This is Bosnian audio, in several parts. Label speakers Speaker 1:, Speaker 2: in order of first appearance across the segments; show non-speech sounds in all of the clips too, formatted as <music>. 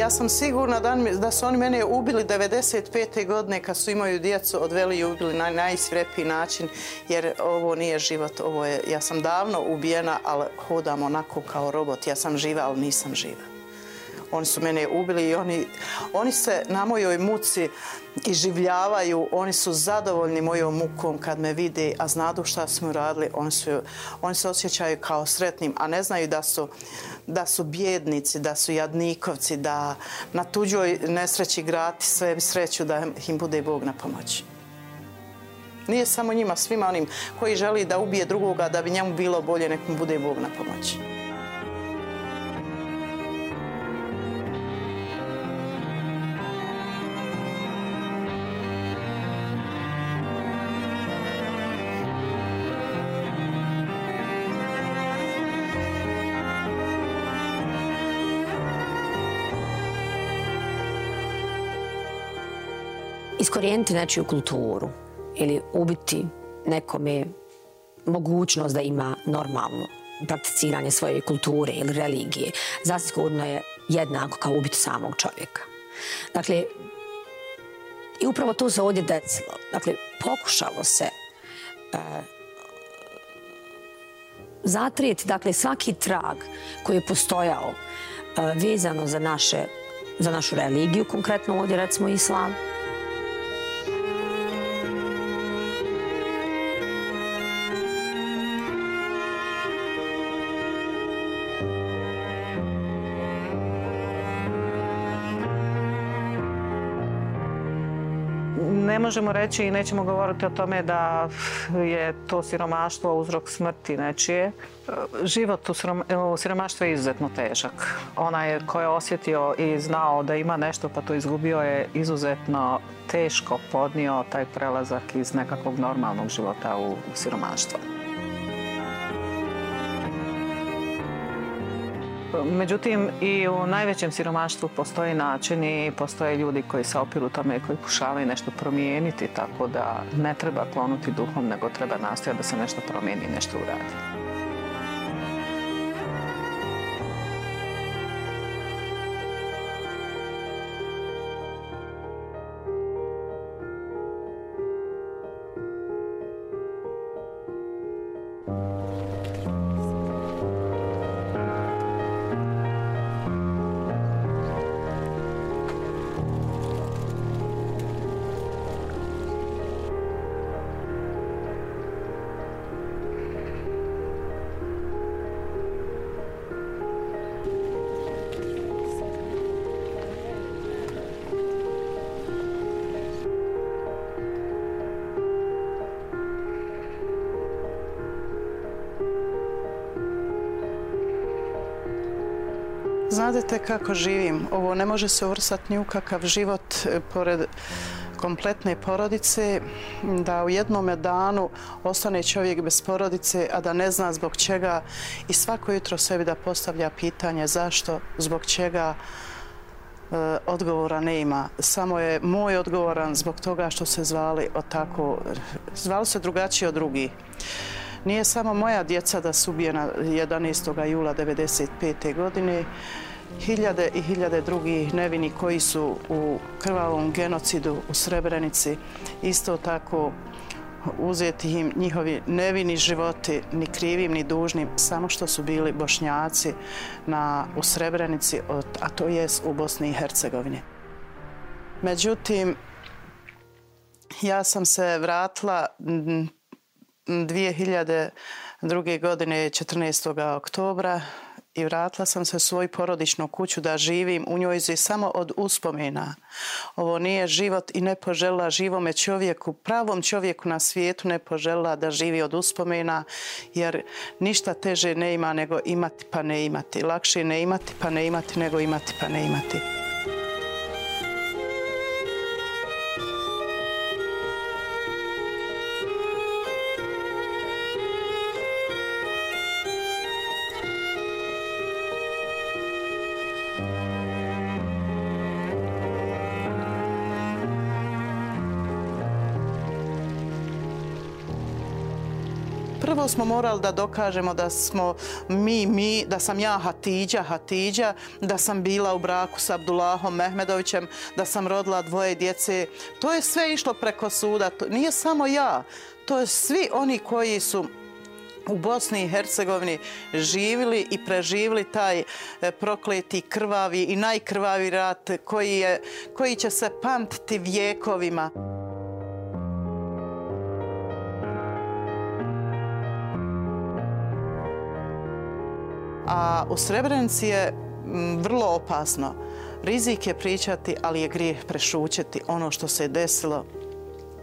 Speaker 1: Ja sam sigurna da, da su oni mene ubili 95. godine kad su imaju djecu, odveli i ubili na najsvrepiji način, jer ovo nije život, ovo je, ja sam davno ubijena, ali hodam onako kao robot, ja sam živa, ali nisam živa. Oni su mene ubili i oni, oni se na mojoj muci iživljavaju, oni su zadovoljni mojom mukom kad me vide, a znadu šta smo radili, oni, su, oni se osjećaju kao sretnim, a ne znaju da su, da su bjednici, da su jadnikovci, da na tuđoj nesreći grati sve sreću da im bude Bog na pomoći. Nije samo njima, svima onim koji želi da ubije drugoga da bi njemu bilo bolje, nekom bude Bog na pomoći.
Speaker 2: Iskorijeniti nečiju kulturu ili ubiti nekome mogućnost da ima normalno prakticiranje svoje kulture ili religije, zasigurno je jednako kao ubiti samog čovjeka. Dakle, i upravo to se ovdje decilo. Dakle, pokušalo se e, zatrijeti dakle, svaki trag koji je postojao e, vezano za, naše, za našu religiju, konkretno ovdje recimo islam,
Speaker 3: možemo reći i nećemo govoriti o tome da je to siromaštvo uzrok smrti nečije. Život u siromaštvu je izuzetno težak. Ona je ko je osjetio i znao da ima nešto pa to izgubio je izuzetno teško podnio taj prelazak iz nekakvog normalnog života u siromaštvo. Međutim, i u najvećem siromaštvu postoje načini, postoje ljudi koji se opiru tome i koji pušavaju nešto promijeniti, tako da ne treba klonuti duhom, nego treba nastojati da se nešto promijeni i nešto uradi.
Speaker 1: Znadete kako živim. Ovo ne može se uvrsati ni u kakav život e, pored kompletne porodice, da u jednom danu ostane čovjek bez porodice, a da ne zna zbog čega i svako jutro sebi da postavlja pitanje zašto, zbog čega e, odgovora ne ima. Samo je moj odgovoran zbog toga što se zvali od tako, zvali se drugačije od drugih. Nije samo moja djeca da su ubijena 11. jula 1995. godine, hiljade i hiljade drugih nevini koji su u krvavom genocidu u Srebrenici isto tako uzeti im njihovi nevini životi, ni krivim, ni dužnim, samo što su bili bošnjaci na, u Srebrenici, a to je u Bosni i Hercegovini. Međutim, ja sam se vratila mm, 2002. godine 14. oktobra i vratila sam se u svoju porodičnu kuću da živim u njoj zi samo od uspomena. Ovo nije život i ne požela živome čovjeku, pravom čovjeku na svijetu ne požela da živi od uspomena, jer ništa teže ne ima nego imati pa ne imati. Lakše ne imati pa ne imati nego imati pa ne imati. Prvo smo morali da dokažemo da smo mi, mi, da sam ja Hatidja, Hatidja, da sam bila u braku s Abdullahom Mehmedovićem, da sam rodila dvoje djece. To je sve išlo preko suda. To nije samo ja. To je svi oni koji su u Bosni i Hercegovini živili i preživili taj e, prokleti krvavi i najkrvavi rat koji, je, koji će se pamtiti vjekovima. A u Srebrenici je mm, vrlo opasno. Rizik je pričati, ali je grijeh prešućeti ono što se je desilo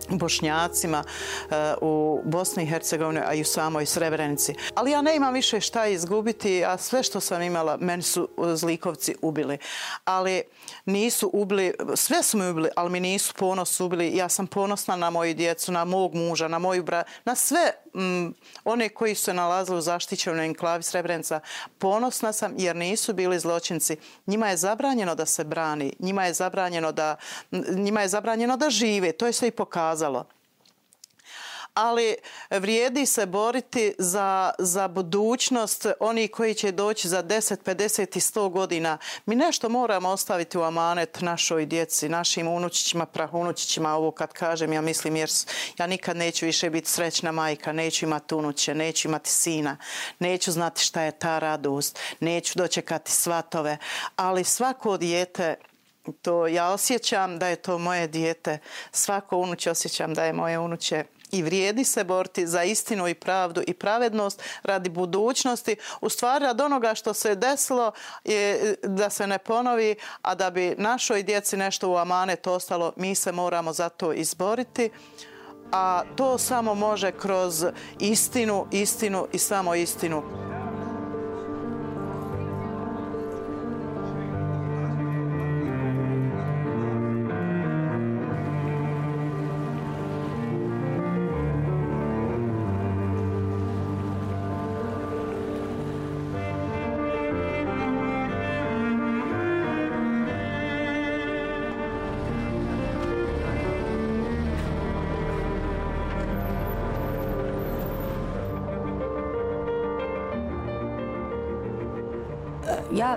Speaker 1: bošnjacima eh, u Bosni i Hercegovini, a i u samoj Srebrenici. Ali ja ne imam više šta izgubiti, a sve što sam imala, meni su eh, zlikovci ubili. Ali nisu ubili, sve su mi ubili, ali mi nisu ponos ubili. Ja sam ponosna na moju djecu, na mog muža, na moju bra, na sve m, one koji su nalazili u zaštićenoj enklavi Srebrenica. Ponosna sam jer nisu bili zločinci. Njima je zabranjeno da se brani, njima je zabranjeno da, njima je zabranjeno da žive. To je sve i pokazalo ali vrijedi se boriti za, za budućnost oni koji će doći za 10, 50 i 100 godina. Mi nešto moramo ostaviti u amanet našoj djeci, našim unučićima, prahunučićima, ovo kad kažem, ja mislim jer ja nikad neću više biti srećna majka, neću imati unuće, neću imati sina, neću znati šta je ta radost, neću dočekati svatove, ali svako dijete to ja osjećam da je to moje dijete, svako unuće osjećam da je moje unuće i vrijedi se boriti za istinu i pravdu i pravednost radi budućnosti. U stvari, od onoga što se desilo je da se ne ponovi, a da bi našoj djeci nešto u amanet ostalo, mi se moramo za to izboriti. A to samo može kroz istinu, istinu i samo istinu.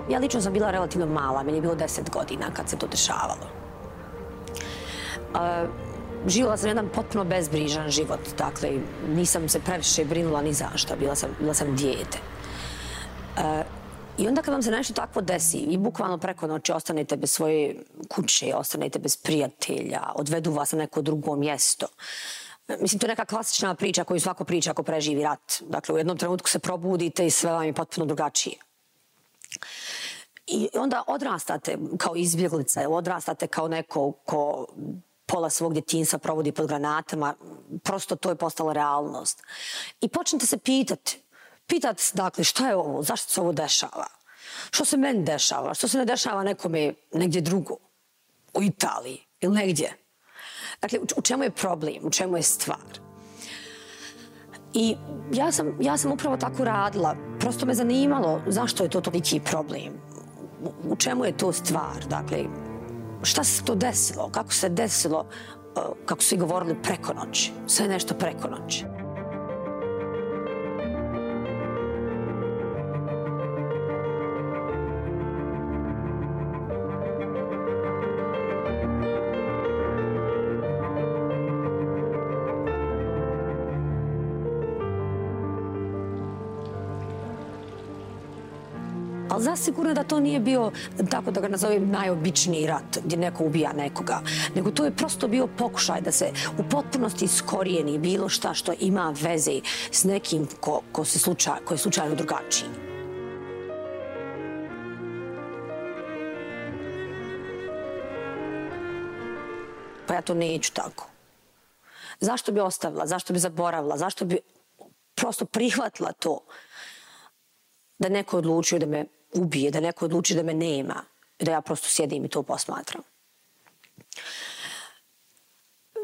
Speaker 2: Ja, ja lično sam bila relativno mala, meni je bilo deset godina kad se to dešavalo. Uh, živjela sam jedan potpuno bezbrižan život, dakle, nisam se previše brinula ni zašto, bila sam, bila sam dijete. Uh, I onda kad vam se nešto takvo desi i bukvalno preko noći ostanete bez svoje kuće, ostanete bez prijatelja, odvedu vas na neko drugo mjesto, Mislim, to je neka klasična priča koju svako priča ako preživi rat. Dakle, u jednom trenutku se probudite i sve vam je potpuno drugačije. I onda odrastate kao izbjeglica, odrastate kao neko ko pola svog djetinjstva provodi pod granatama, prosto to je postala realnost. I počnete se pitati, pitati dakle šta je ovo, zašto se ovo dešava? Što se meni dešava? Što se ne dešava nekome negdje drugo? U Italiji ili negdje? Dakle, u čemu je problem? U čemu je stvar? I ja sam, ja sam upravo tako radila. Prosto me zanimalo zašto je to toliki problem. U čemu je to stvar? Dakle, šta se to desilo? Kako se desilo? E, kako su i govorili preko noći. Sve nešto preko noći. Ali zasigurno da to nije bio, tako da ga nazovem, najobičniji rat gdje neko ubija nekoga, nego to je prosto bio pokušaj da se u potpunosti iskorijeni bilo šta što ima veze s nekim ko, ko, se slučaj, ko je slučajno drugačiji. Pa ja to neću tako. Zašto bi ostavila? Zašto bi zaboravila? Zašto bi prosto prihvatila to da neko odlučio da me ubije, da neko odluči da me nema, da ja prosto sjedim i to posmatram.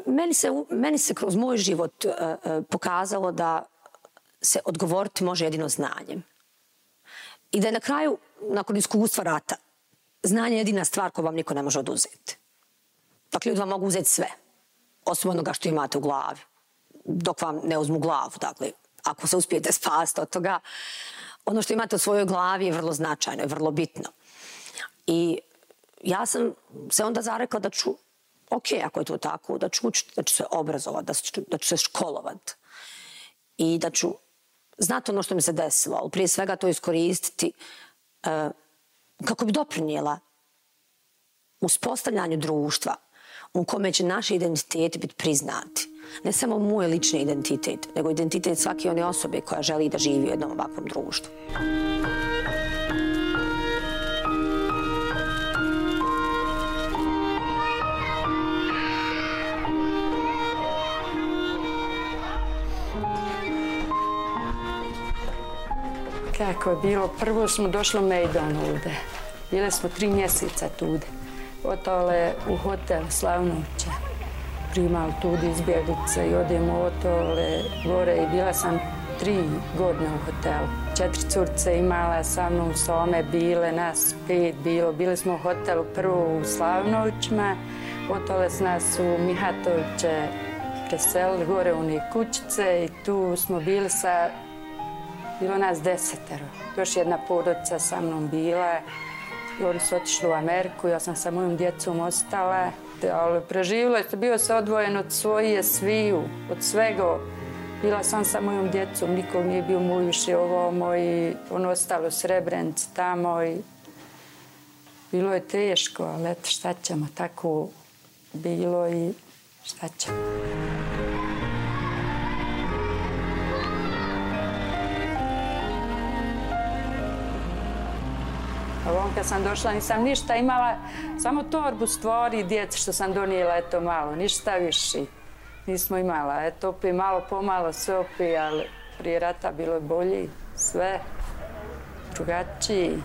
Speaker 2: Meni se, meni se kroz moj život uh, uh, pokazalo da se odgovoriti može jedino znanjem. I da je na kraju, nakon iskustva rata, znanje je jedina stvar koju vam niko ne može oduzeti. Dakle, ljudi vam mogu uzeti sve, osim onoga što imate u glavi, dok vam ne uzmu glavu, dakle, ako se uspijete spasti od toga, ono što imate u svojoj glavi je vrlo značajno, je vrlo bitno. I ja sam se onda zarekla da ću, ok, ako je to tako, da ću učiti, da ću se obrazovat, da ću, da ću se školovati. I da ću znati ono što mi se desilo, ali prije svega to iskoristiti uh, kako bi doprinijela uspostavljanju društva u kome će naši identiteti biti priznati. Ne samo moj lični identitet, nego identitet svake one osobe koja želi da živi u jednom ovakvom društvu.
Speaker 4: Kako je bilo? Prvo smo došli u Mejdan ovde. Bile smo tri mjeseca tude. Otale u hotel Slavnoće. Primali tudi izbjeglice i odemo otole gore i bila sam tri godine u hotelu. Četiri curce imala sa mnom some, bile nas pet bilo. Bili smo u hotelu prvo u Slavnovićima, otole s nas u Mihatoviće preselili gore u one kućice i tu smo bili sa bilo nas desetero. Još jedna porodica sa mnom bila. I oni su otišli u Ameriku, ja sam sa mojom djecom ostala. Ali preživilo je, bio se odvojen od svoje sviju, od svega. Bila sam sa mojom djecom, nikog nije bio moj više ovo moj, ono ostalo srebrenc tamo i bilo je teško, ali eto šta ćemo, tako bilo i šta ćemo. Ovom kad sam došla nisam ništa imala, samo torbu stvori djece što sam donijela, eto malo, ništa više. Nismo imala, eto opet malo pomalo sve opet, ali prije rata bilo je bolji, sve drugačiji.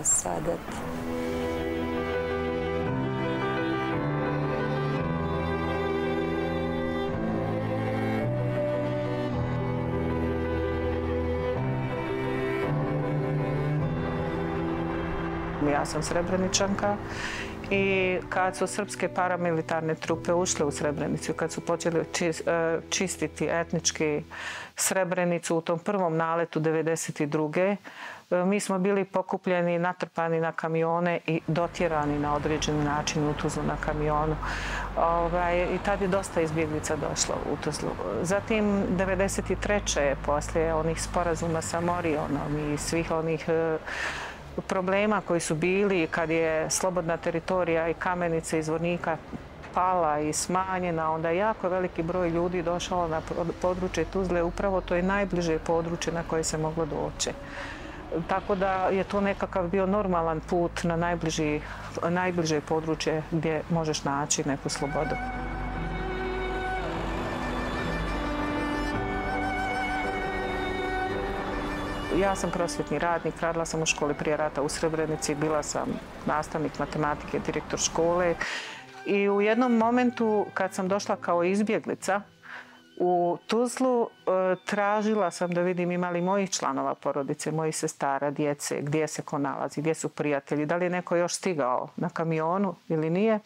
Speaker 4: A sad eto.
Speaker 3: Ja sam Srebreničanka i kad su srpske paramilitarne trupe ušle u Srebrenicu, kad su počeli e, čistiti etnički Srebrenicu u tom prvom naletu 92. E, mi smo bili pokupljeni, natrpani na kamione i dotjerani na određeni način u Tuzlu na kamionu. Ovaj, I tad je dosta izbjeglica došlo u Tuzlu. Zatim, 93. poslije onih sporazuma sa Morionom i svih onih uh, problema koji su bili kad je slobodna teritorija i kamenice izvornika pala i smanjena, onda je jako veliki broj ljudi došao na područje Tuzle. Upravo to je najbliže područje na koje se moglo doći. Tako da je to nekakav bio normalan put na najbliži, najbliže područje gdje možeš naći neku slobodu. Ja sam prosvjetni radnik, radila sam u školi prije rata u Srebrenici, bila sam nastavnik matematike, direktor škole. I u jednom momentu kad sam došla kao izbjeglica u Tuzlu, e, tražila sam da vidim imali mojih članova porodice, mojih sestara, djece, gdje se ko nalazi, gdje su prijatelji, da li je neko još stigao na kamionu ili nije.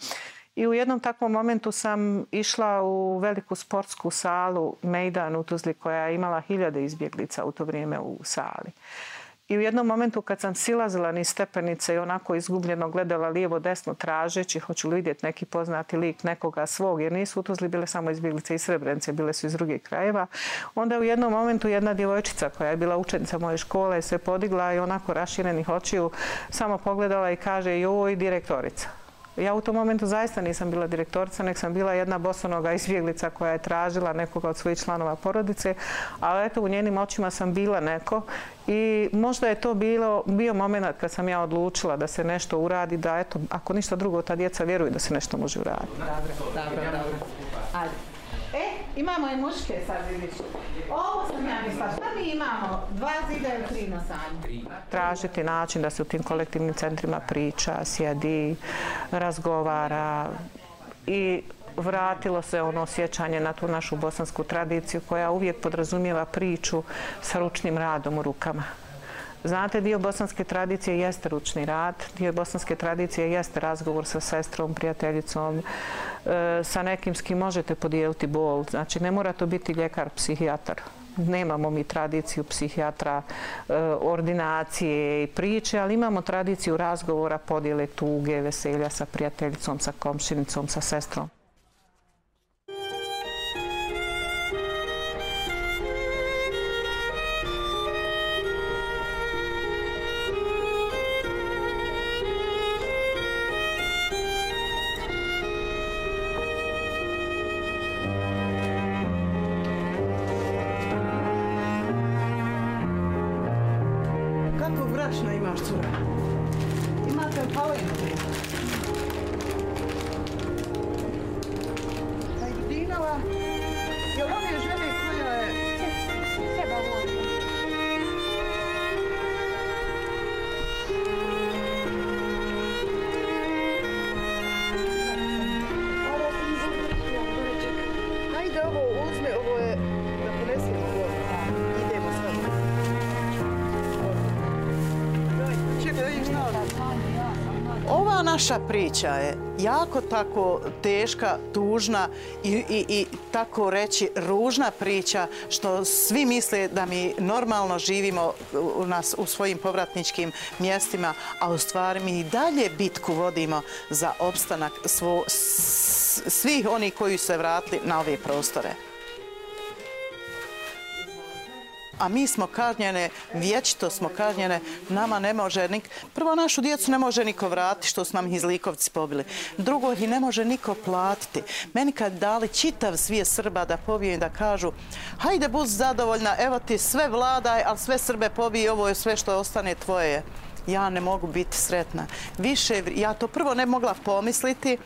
Speaker 3: I u jednom takvom momentu sam išla u veliku sportsku salu Mejdan u Tuzli koja je imala hiljade izbjeglica u to vrijeme u sali. I u jednom momentu kad sam silazila niz stepenice i onako izgubljeno gledala lijevo desno tražeći hoću li vidjeti neki poznati lik nekoga svog jer nisu u Tuzli bile samo izbjeglice i srebrenice, bile su iz drugih krajeva. Onda u jednom momentu jedna djevojčica koja je bila učenica moje škole se podigla i onako raširenih očiju samo pogledala i kaže joj direktorica. Ja u tom momentu zaista nisam bila direktorica, nek sam bila jedna bosonoga izbjeglica koja je tražila nekoga od svojih članova porodice, ali eto u njenim očima sam bila neko i možda je to bilo, bio moment kad sam ja odlučila da se nešto uradi, da eto, ako ništa drugo, ta djeca vjeruju da se nešto može uraditi.
Speaker 5: Dobro, dobro, dobro. Ajde. E, imamo i muške sad vidiš. Ovo sam ja mislila, šta mi imamo? Dva zida ili tri na sanju?
Speaker 3: Tražiti način da se u tim kolektivnim centrima priča, sjedi, razgovara i vratilo se ono osjećanje na tu našu bosansku tradiciju koja uvijek podrazumijeva priču sa ručnim radom u rukama. Znate, dio bosanske tradicije jeste ručni rad, dio bosanske tradicije jeste razgovor sa sestrom, prijateljicom, E, sa nekim s kim možete podijeliti bol. Znači, ne mora to biti ljekar, psihijatar. nemamo mi tradiciju psihijatra, e, ordinacije i priče, ali imamo tradiciju razgovora, podijele tuge, veselja sa prijateljicom, sa komšinicom, sa sestrom.
Speaker 1: Priča je jako tako teška, tužna i, i, i tako reći ružna priča što svi misle da mi normalno živimo u, nas, u svojim povratničkim mjestima, a u stvari mi i dalje bitku vodimo za opstanak svo, svih oni koji se vratili na ove prostore a mi smo kažnjene, vječito smo kažnjene, nama ne može nik... Prvo, našu djecu ne može niko vratiti što su nam iz Likovci pobili. Drugo, ih ne može niko platiti. Meni kad dali čitav svije Srba da pobiju i da kažu hajde, bud zadovoljna, evo ti sve vladaj, ali sve Srbe pobije, ovo je sve što ostane tvoje ja ne mogu biti sretna. Više, ja to prvo ne mogla pomisliti,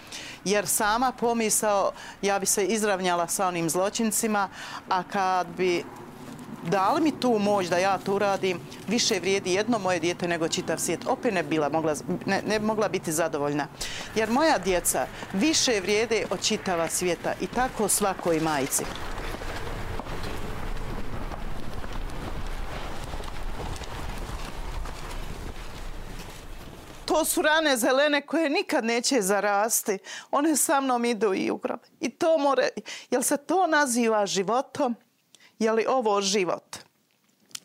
Speaker 1: jer sama pomisao, ja bi se izravnjala sa onim zločincima, a kad bi dali mi tu moć da ja to uradim, više vrijedi jedno moje dijete nego čitav svijet. Opet ne bila mogla, ne, ne mogla biti zadovoljna. Jer moja djeca više vrijede od čitava svijeta i tako svakoj majici. To su rane zelene koje nikad neće zarasti. One sa mnom idu i u grob. I to more, jel se to naziva životom? Je li ovo život?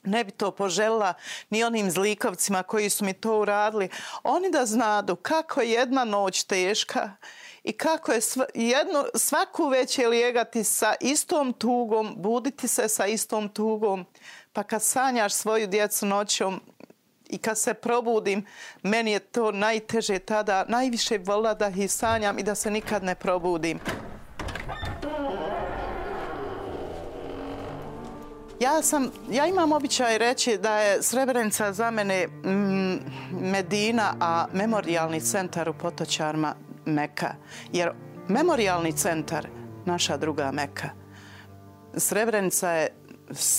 Speaker 1: Ne bi to poželjela ni onim zlikovcima koji su mi to uradili. Oni da znadu kako je jedna noć teška i kako je jedno, svaku večer lijegati sa istom tugom, buditi se sa istom tugom. Pa kad sanjaš svoju djecu noćom i kad se probudim, meni je to najteže tada. Najviše vola da ih sanjam i da se nikad ne probudim. Ja sam, ja imam običaj reći da je Srebrenica za mene mm, Medina, a memorialni centar u Potočarma Meka. Jer memorialni centar, naša druga Meka, Srebrenica je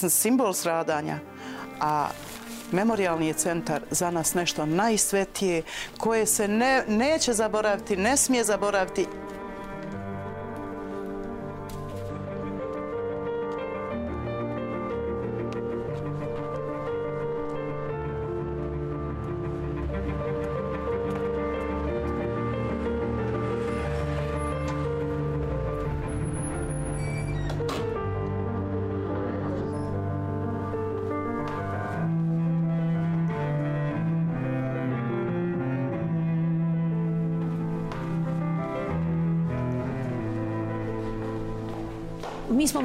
Speaker 1: simbol sradanja, a memorialni je centar za nas nešto najsvetije koje se ne, neće zaboraviti, ne smije zaboraviti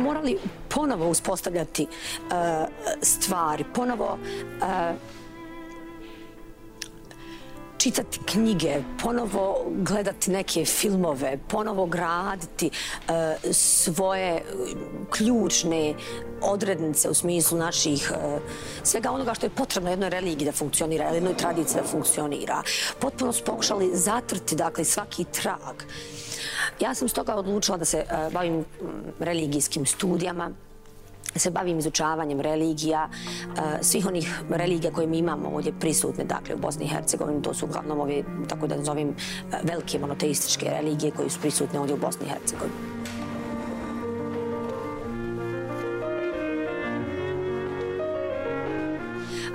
Speaker 2: morali ponovo uspostavljati uh, stvari, ponovo uh, čitati knjige, ponovo gledati neke filmove, ponovo graditi uh, svoje ključne odrednice u smislu naših uh, svega onoga što je potrebno jednoj religiji da funkcionira, jednoj tradiciji da funkcionira. Potpuno su pokušali zatrti dakle, svaki trag. Ja sam stoga odlučila da se e, bavim religijskim studijama, da se bavim izučavanjem religija, e, svih onih religija koje mi imamo ovdje prisutne, dakle, u Bosni i Hercegovini, to su uglavnom ove, tako da nazovim, e, velike monoteističke religije koje su prisutne ovdje u Bosni i Hercegovini.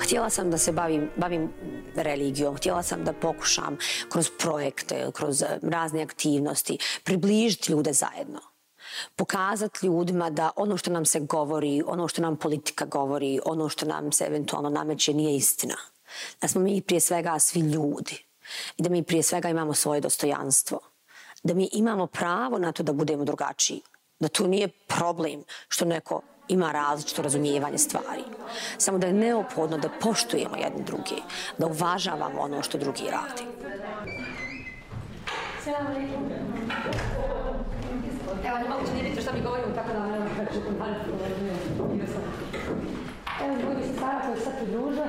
Speaker 2: Htjela sam da se bavim, bavim religijom, htjela sam da pokušam kroz projekte, kroz eh, razne aktivnosti, približiti ljude zajedno. pokazati ljudima da ono što nam se govori, ono što nam politika govori, ono što nam se eventualno nameće nije istina. Da smo mi prije svega svi ljudi i da mi prije svega imamo svoje dostojanstvo. Da mi imamo pravo na to da budemo drugačiji. Da to nije problem što neko ima različito razumijevanje stvari. Samo da je neophodno da poštujemo jedni drugi, da uvažavamo ono što drugi radi. Evo, ne mogu vidjeti što mi govorim, tako da ne Evo, ljudi se stara koji sad pridruže.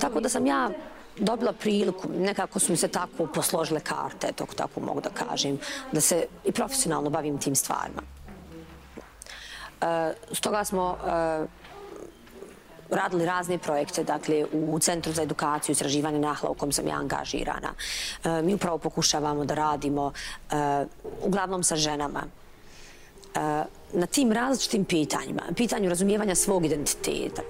Speaker 2: Tako da sam ja dobila priliku, nekako su mi se tako posložile karte, toko tako mogu da kažem, da se i profesionalno bavim tim stvarima. E, stoga smo e, radili razne projekte, dakle, u Centru za edukaciju i sraživanje nahla u kom sam ja angažirana. E, mi upravo pokušavamo da radimo e, uglavnom sa ženama na tim različitim pitanjima, pitanju razumijevanja svog identiteta.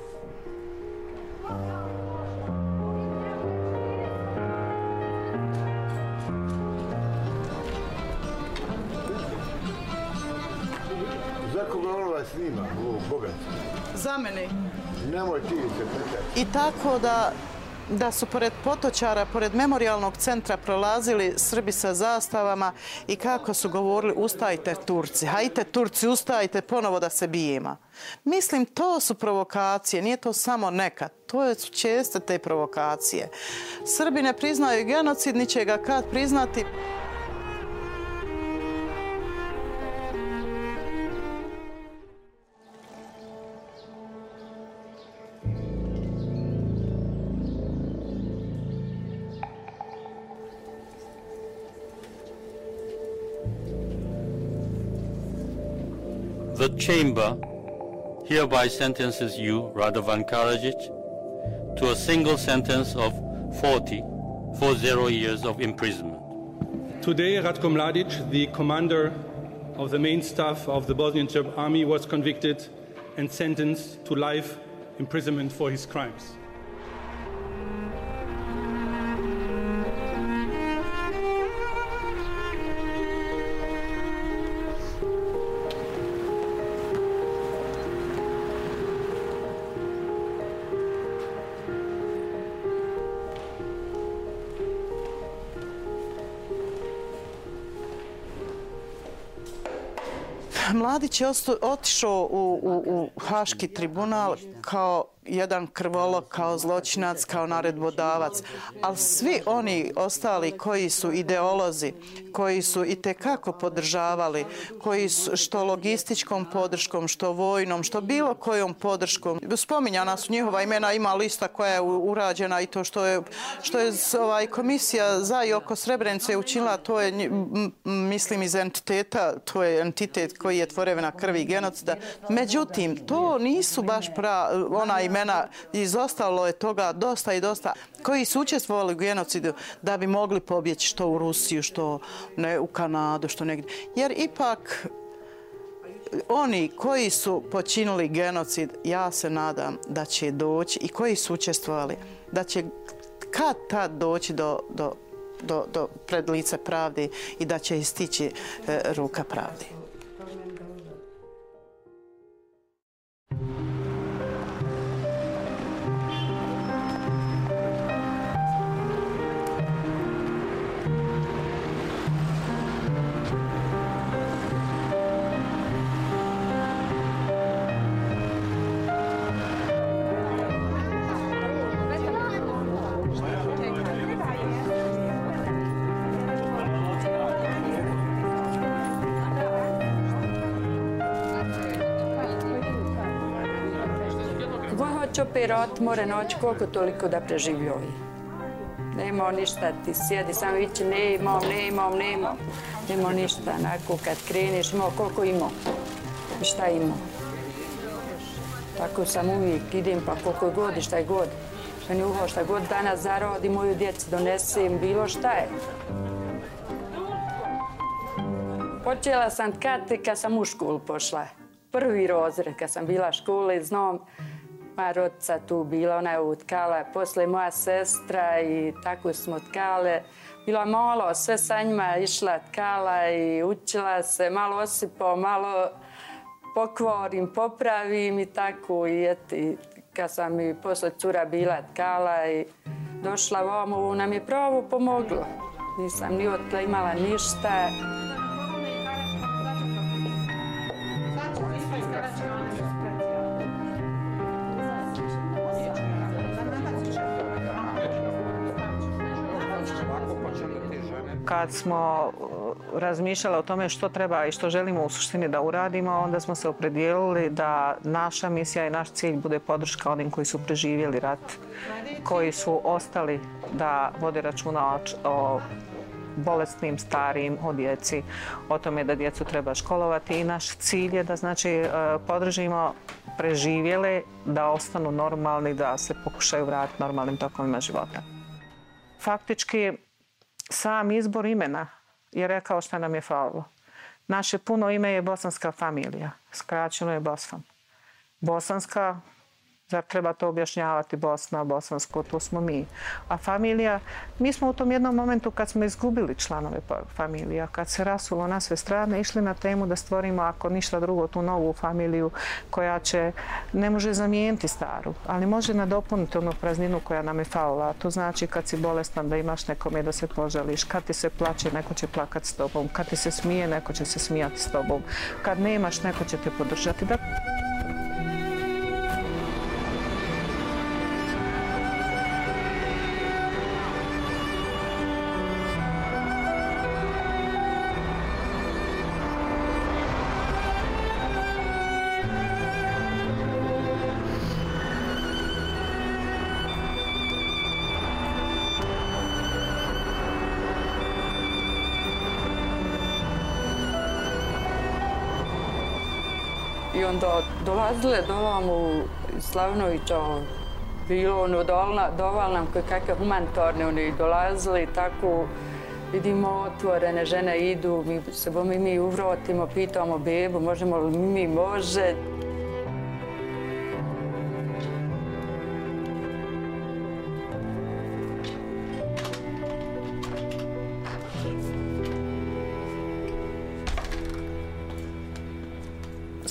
Speaker 1: Snima, ovo bogat. Za mene. Nemoj ti se petati. I tako da da su pored potočara, pored memorialnog centra prolazili Srbi sa zastavama i kako su govorili ustajte Turci, hajte Turci, ustajte ponovo da se bijema. Mislim, to su provokacije, nije to samo neka, to su česte te provokacije. Srbi ne priznaju genocid, ni će ga kad priznati.
Speaker 6: The chamber hereby sentences you, Radovan Karadzic, to a single sentence of 40, 40 years of imprisonment.
Speaker 7: Today, Ratko Mladic, the commander of the main staff of the Bosnian Serb army, was convicted and sentenced to life imprisonment for his crimes.
Speaker 1: Mladić je otišao u, u, u Haški tribunal kao jedan krvolog kao zločinac, kao naredbodavac, ali svi oni ostali koji su ideolozi, koji su i te kako podržavali, koji su što logističkom podrškom, što vojnom, što bilo kojom podrškom. Spominjana su njihova imena, ima lista koja je urađena i to što je, što je ovaj, komisija za i oko Srebrenice učinila, to je, mislim, iz entiteta, to je entitet koji je tvorevena krvi genocida. Međutim, to nisu baš pra, ona imena imena, izostalo je toga dosta i dosta, koji su učestvovali u genocidu da bi mogli pobjeći što u Rusiju, što ne, u Kanadu, što negdje. Jer ipak oni koji su počinili genocid, ja se nadam da će doći i koji su učestvovali, da će kad tad doći do, do, do, do pred lice pravde i da će istići e, ruka pravde.
Speaker 4: More noć koliko toliko da preživljuje. Nema ništa, ti sjedi samo vići ne imam, ne imam, ne imam. Nema ništa, onako kad kreneš imao koliko imao. I šta imao. Tako sam uvijek, idem pa koliko god i šta je god. Pa Meni uho šta god danas zarodi, moju djeci donesem, bilo šta je. Počela sam kad, kad sam u školu pošla. Prvi rozred, kad sam bila škole, znam, Pa moja rodica tu bila, ona je utkala, posle moja sestra i tako smo tkale. bila malo, sve sa njima išla tkala i učila se, malo osipo, malo pokvorim, popravim i tako. I eti, kad sam i posle cura bila tkala i došla vamo, nam je pravo pomoglo. Nisam ni otla imala ništa.
Speaker 3: Kad smo uh, razmišljali o tome što treba i što želimo u suštini da uradimo, onda smo se opredijelili da naša misija i naš cilj bude podrška onim koji su preživjeli rat, koji su ostali da vode računa o bolesnim, starijim, o djeci, o tome da djecu treba školovati i naš cilj je da znači uh, podržimo preživjele, da ostanu normalni, da se pokušaju vratiti normalnim tokovima života. Faktički, sam izbor imena je rekao šta nam je falilo. Naše puno ime je bosanska familija. Skraćeno je Bosfan. Bosanska Zar treba to objašnjavati Bosna, Bosansko, to smo mi. A familija, mi smo u tom jednom momentu kad smo izgubili članove pa- familija, kad se rasulo na sve strane, išli na temu da stvorimo, ako ništa drugo, tu novu familiju koja će, ne može zamijeniti staru, ali može nadopuniti onu prazninu koja nam je faula. To znači kad si bolestan da imaš nekome da se poželiš, kad ti se plaće, neko će plakati s tobom, kad ti se smije, neko će se smijati s tobom, kad nemaš, neko će te podržati. Da...
Speaker 4: onda dolazile dolam u Slavnovića, ono, bilo ono doval nam koje kakve humanitarne oni dolazili tako vidimo otvorene žene idu, mi se bomi mi uvrotimo, pitamo bebu, možemo li mi može.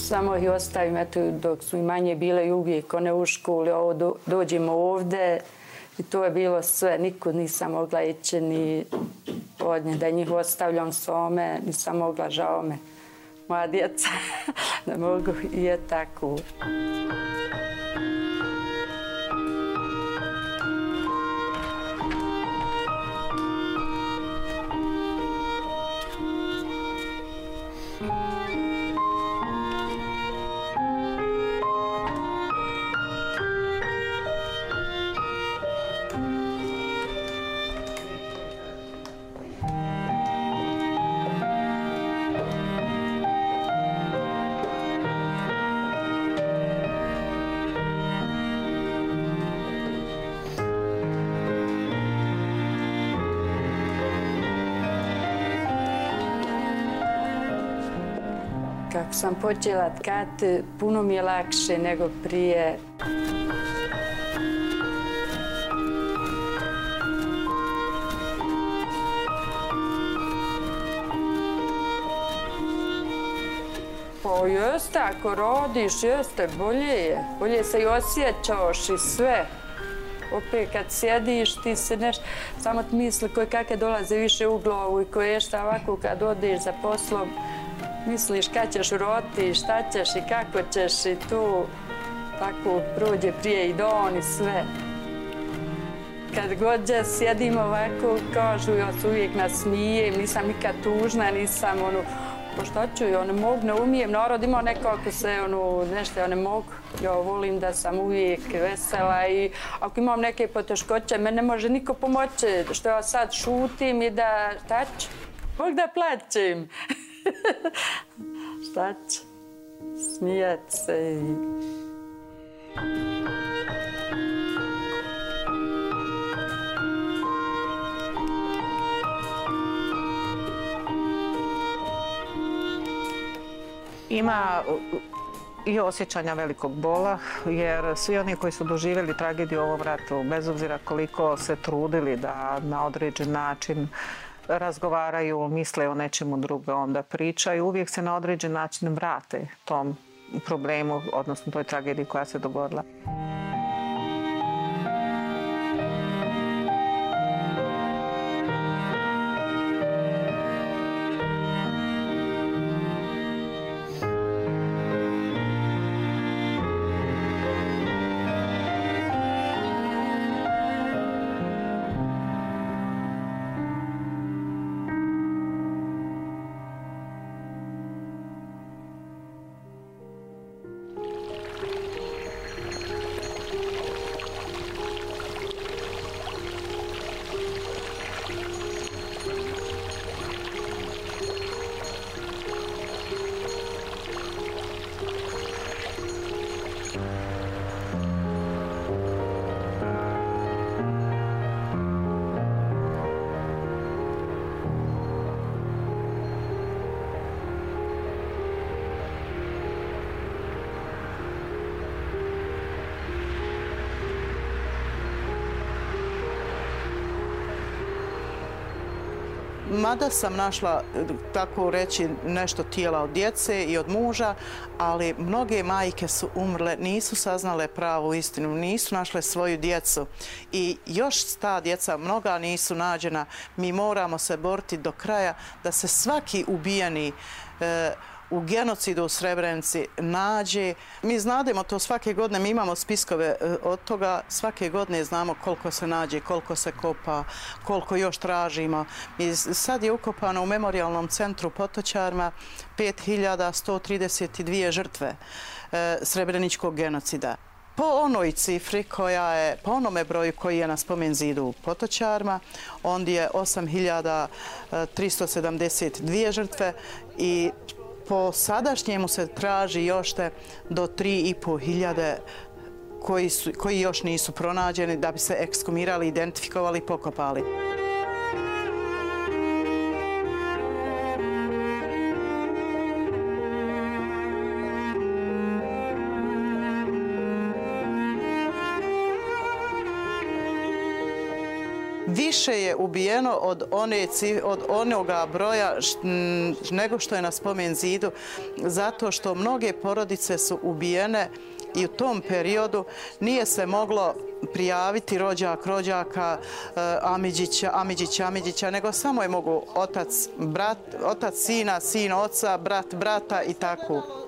Speaker 4: Samo ih ostavim, eto, dok su i manje bile i uvijek one u školi, ovo do, dođemo ovde i to je bilo sve, nikud nisam mogla ići ni od nje, da njih ostavljam svome, nisam mogla, žao me, moja djeca, <laughs> da mogu i je tako. Kako sam počela tkati, puno mi je lakše nego prije. Pa jeste, ako rodiš, jeste, bolje je. Bolje se i osjećaš i sve. Opet kad sjediš, ti se neš, samo ti misli koje kakve dolaze više u glavu i koje šta ovako kad odeš za poslom, misliš kad ćeš roti, šta ćeš i kako ćeš i tu tako prođe prije i don i sve. Kad god sjedim ovako, kažu ja se uvijek nasmijem, nisam nikad tužna, nisam ono, pa šta ću, ja ne mogu, ne umijem, narod ima nekako se, ono, nešto, ja ne mogu. Ja volim da sam uvijek vesela i ako imam neke poteškoće, me ne može niko pomoći, što ja sad šutim i da, šta ću? Mogu da plaćem. <laughs> <laughs> Šta će? Smijat se i...
Speaker 3: Ima i osjećanja velikog bola, jer svi oni koji su doživjeli tragediju u ovom ratu, bez obzira koliko se trudili da na određen način razgovaraju, misle o nečemu drugom, da pričaju, uvijek se na određen način vrate tom problemu, odnosno toj tragediji koja se dogodila.
Speaker 1: Mada sam našla, e, tako reći, nešto tijela od djece i od muža, ali mnoge majke su umrle, nisu saznale pravu istinu, nisu našle svoju djecu. I još ta djeca, mnoga nisu nađena. Mi moramo se boriti do kraja da se svaki ubijeni e, u genocidu u Srebrenici nađe. Mi znademo to svake godine, mi imamo spiskove e, od toga, svake godine znamo koliko se nađe, koliko se kopa, koliko još tražimo. I sad je ukopano u memorialnom centru Potočarma 5132 žrtve e, Srebreničkog genocida. Po onoj cifri koja je, po onome broju koji je na spomen zidu u Potočarma, onda je 8372 žrtve i po sadašnjemu se traži još te do 3,5 hiljade koji, su, koji još nisu pronađeni da bi se ekskumirali, identifikovali i pokopali. Više je ubijeno od, one, od onoga broja nego što je na spomen zidu, zato što mnoge porodice su ubijene i u tom periodu nije se moglo prijaviti rođak, rođaka, eh, Amidžića, Amidžića, Amidžića, nego samo je mogu otac, brat, otac sina, sin oca, brat, brata i tako.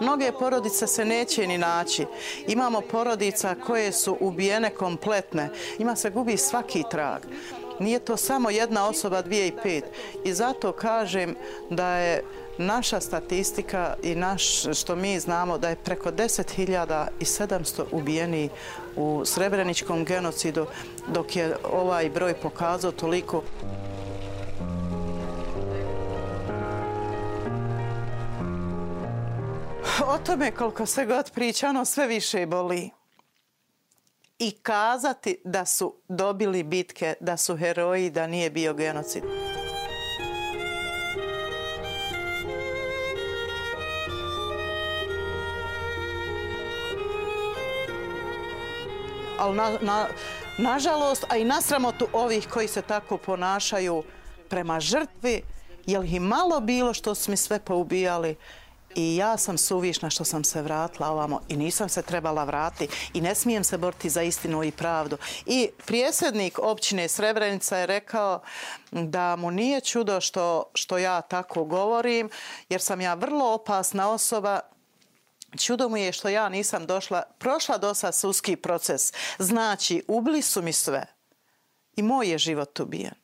Speaker 1: Mnoge porodice se neće ni naći. Imamo porodica koje su ubijene kompletne. Ima se gubi svaki trag. Nije to samo jedna osoba, dvije i pet. I zato kažem da je naša statistika i naš, što mi znamo, da je preko 10.700 ubijeni u Srebreničkom genocidu, dok je ovaj broj pokazao toliko. O tome koliko se god pričano, sve više boli. I kazati da su dobili bitke, da su heroji, da nije bio genocid. Ali na, na, nažalost, a i nasramotu ovih koji se tako ponašaju prema žrtvi, je li malo bilo što smo mi sve poubijali, I ja sam suvišna što sam se vratila ovamo i nisam se trebala vrati i ne smijem se boriti za istinu i pravdu. I prijesednik općine Srebrenica je rekao da mu nije čudo što, što ja tako govorim, jer sam ja vrlo opasna osoba Čudo mu je što ja nisam došla, prošla do sad suski proces. Znači, ubili su mi sve. I moj je život ubijen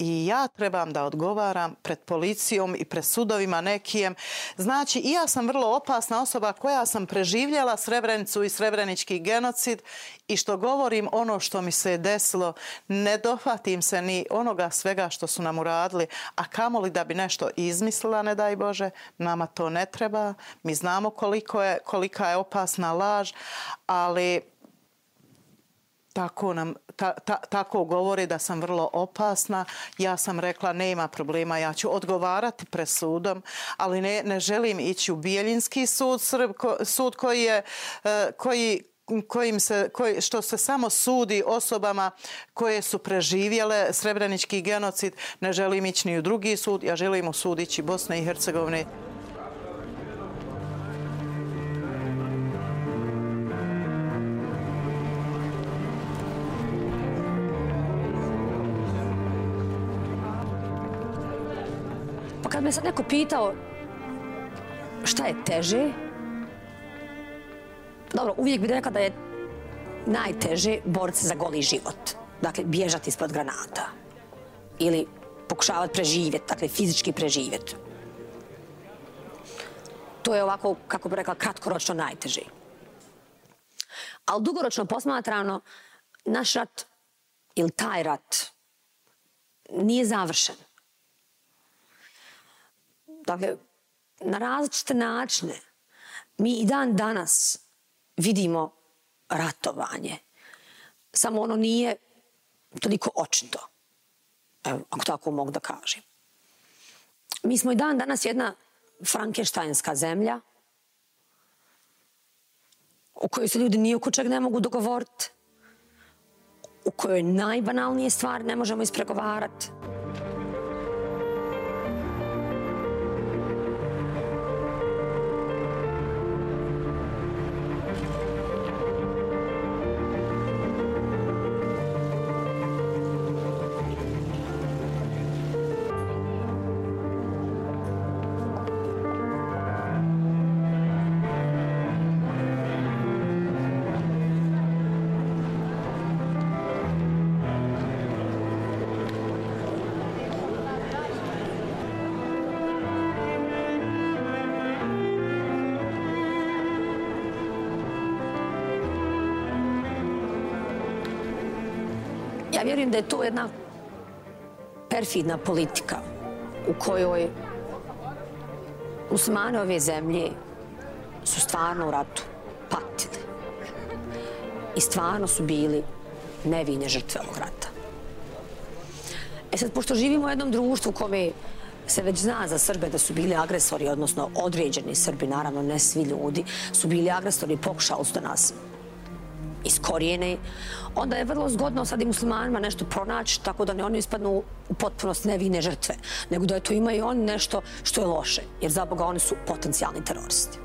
Speaker 1: i ja trebam da odgovaram pred policijom i pred sudovima nekijem. Znači, i ja sam vrlo opasna osoba koja sam preživljala Srebrenicu i Srebrenički genocid i što govorim ono što mi se je desilo, ne dohvatim se ni onoga svega što su nam uradili, a kamoli da bi nešto izmislila, ne daj Bože, nama to ne treba. Mi znamo koliko je, kolika je opasna laž, ali tako, nam, ta, ta, tako govore da sam vrlo opasna. Ja sam rekla nema problema, ja ću odgovarati presudom, ali ne, ne želim ići u Bijeljinski sud, Srb, ko, sud koji je, e, koji, kojim se, koji, što se samo sudi osobama koje su preživjele srebrenički genocid. Ne želim ići ni u drugi sud, ja želim u sud ići Bosne i Hercegovine.
Speaker 2: Kad me sad neko pitao šta je teže, dobro, uvijek bih rekla da je najteže boriti se za goli život. Dakle, bježati ispod granata. Ili pokušavati preživjeti, dakle, fizički preživjeti. To je ovako, kako bih rekla, kratkoročno najteže. Ali dugoročno posmatrano, naš rat ili taj rat nije završen. Dakle, na različite načine mi i dan danas vidimo ratovanje. Samo ono nije toliko očito. Evo, ako tako mogu da kažem. Mi smo i dan danas jedna frankenštajnska zemlja u kojoj se ljudi nije oko čeg ne mogu dogovoriti, u kojoj najbanalnije stvari ne možemo ispregovarati. Ja vjerujem da je to jedna perfidna politika u kojoj muslimani ove zemlje su stvarno u ratu patili. I stvarno su bili nevine žrtve ovog rata. E sad, pošto živimo u jednom društvu kome se već zna za Srbe da su bili agresori, odnosno određeni Srbi, naravno ne svi ljudi, su bili agresori i pokušali su da nas iskorijene, onda je vrlo zgodno sad i muslimanima nešto pronaći tako da ne oni ispadnu u potpunost nevine žrtve, nego da je to imaju oni nešto što je loše, jer za Boga oni su potencijalni teroristi.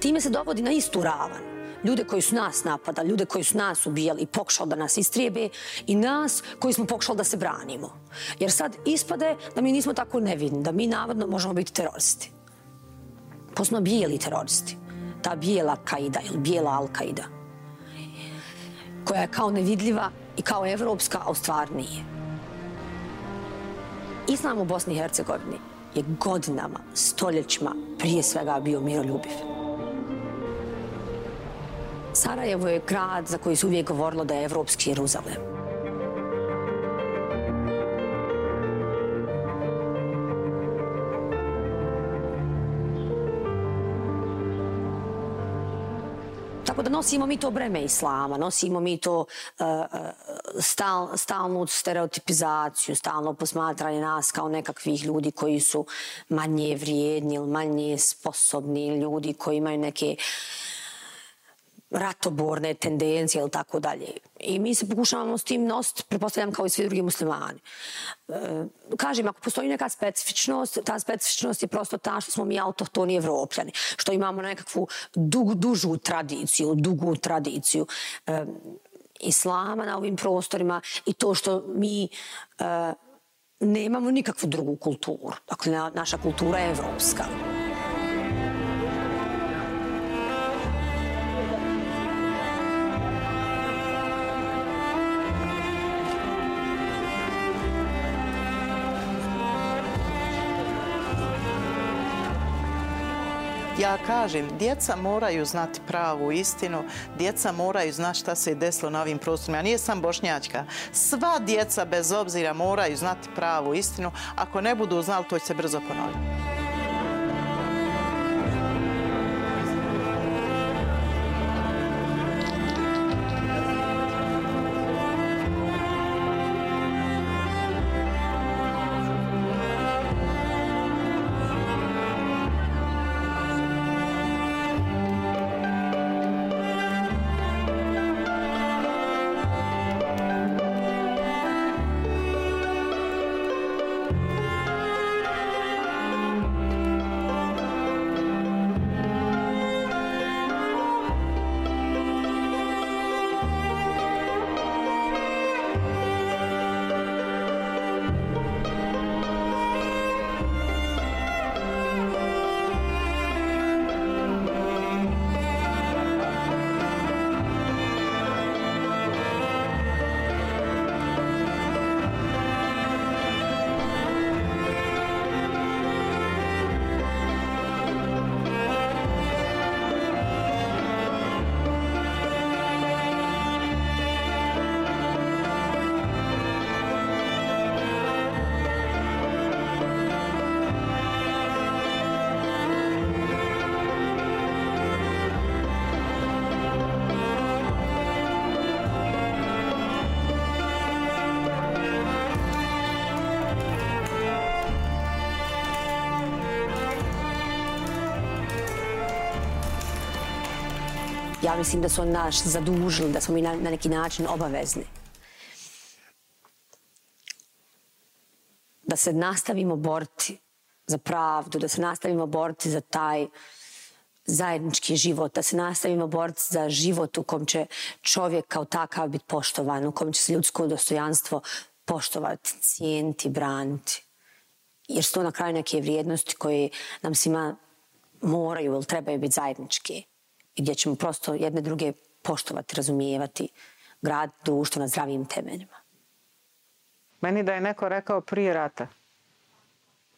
Speaker 2: Time se dovodi na istu ravan ljude koji su nas napada, ljude koji su nas ubijali i pokušali da nas istrijebe i nas koji smo pokušali da se branimo. Jer sad ispade da mi nismo tako nevidni, da mi navodno možemo biti teroristi. Posmo bijeli teroristi. Ta bijela kaida ili bijela al-kaida koja je kao nevidljiva i kao evropska, a u stvar nije. Islam u Bosni i Hercegovini je godinama, stoljećima prije svega bio miroljubiv. Sarajevo je grad za koji se uvijek govorilo da je evropski Jeruzalem. Nosimo mi to breme islama, nosimo mi to uh, stal, stalnu stereotipizaciju, stalno posmatranje nas kao nekakvih ljudi koji su manje vrijedni ili manje sposobni, ljudi koji imaju neke ratoborne tendencije ili tako dalje. I mi se pokušavamo s tim nositi, prepostavljam kao i svi drugi muslimani. E, kažem, ako postoji neka specifičnost, ta specifičnost je prosto ta što smo mi autohtoni evropljani, što imamo nekakvu dug, dužu tradiciju, dugu tradiciju e, islama na ovim prostorima i to što mi e, nemamo nikakvu drugu kulturu. Dakle, naša kultura je evropska.
Speaker 1: Ja kažem, djeca moraju znati pravu istinu, djeca moraju znati šta se je desilo na ovim prostorima. Ja nije sam bošnjačka. Sva djeca bez obzira moraju znati pravu istinu. Ako ne budu znali, to će se brzo ponoviti.
Speaker 2: Ja mislim da su oni naš zadužili, da smo mi na, na neki način obavezni. Da se nastavimo boriti za pravdu, da se nastavimo boriti za taj zajednički život, da se nastavimo boriti za život u kom će čovjek kao takav biti poštovan, u kom će se ljudsko dostojanstvo poštovati, cijeniti, braniti. Jer su to na kraju neke vrijednosti koje nam svima moraju ili trebaju biti zajedničke. Gdje ćemo prosto jedne druge poštovati, razumijevati, grad društvo na zdravim temeljima.
Speaker 3: Meni da je neko rekao prije rata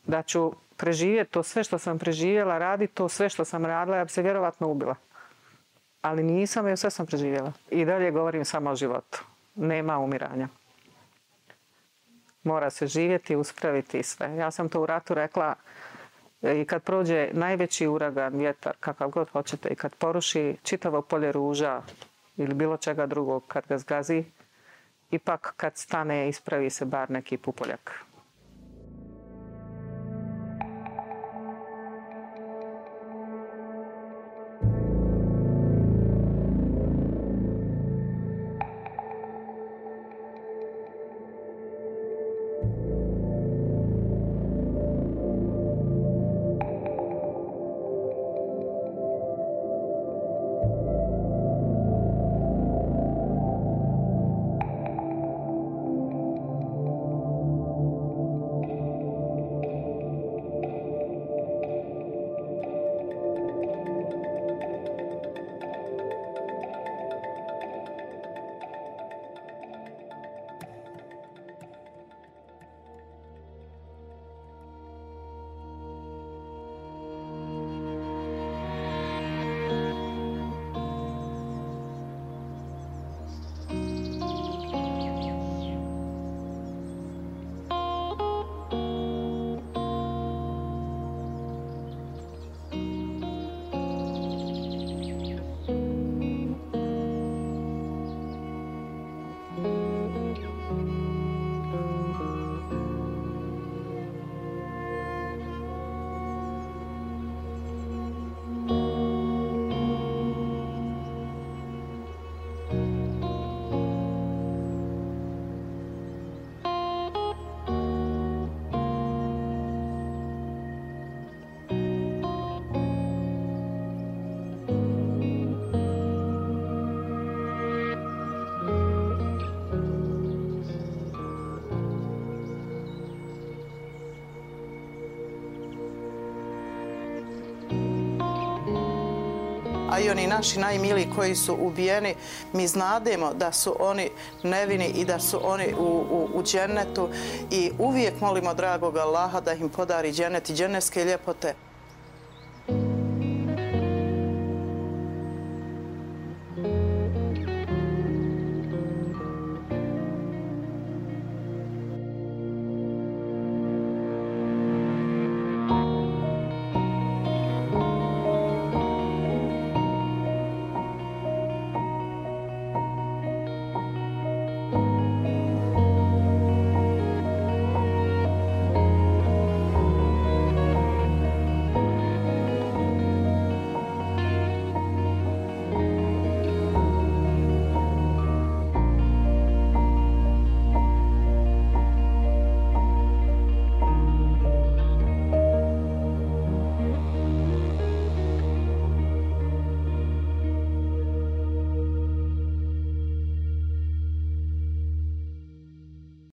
Speaker 3: da ću preživjeti to sve što sam preživjela, raditi to sve što sam radila, ja bi se vjerovatno ubila. Ali nisam, jer sve sam preživjela. I dalje govorim samo o životu. Nema umiranja. Mora se živjeti, uspraviti sve. Ja sam to u ratu rekla E, i kad prođe najveći uragan, vjetar, kakav god hoćete, i kad poruši čitavo polje ruža ili bilo čega drugog, kad ga zgazi, ipak kad stane, ispravi se bar neki pupoljak.
Speaker 1: A i oni naši najmili koji su ubijeni, mi znademo da su oni nevini i da su oni u, u, u džennetu i uvijek molimo dragog Allaha da im podari džennet i dženevske ljepote.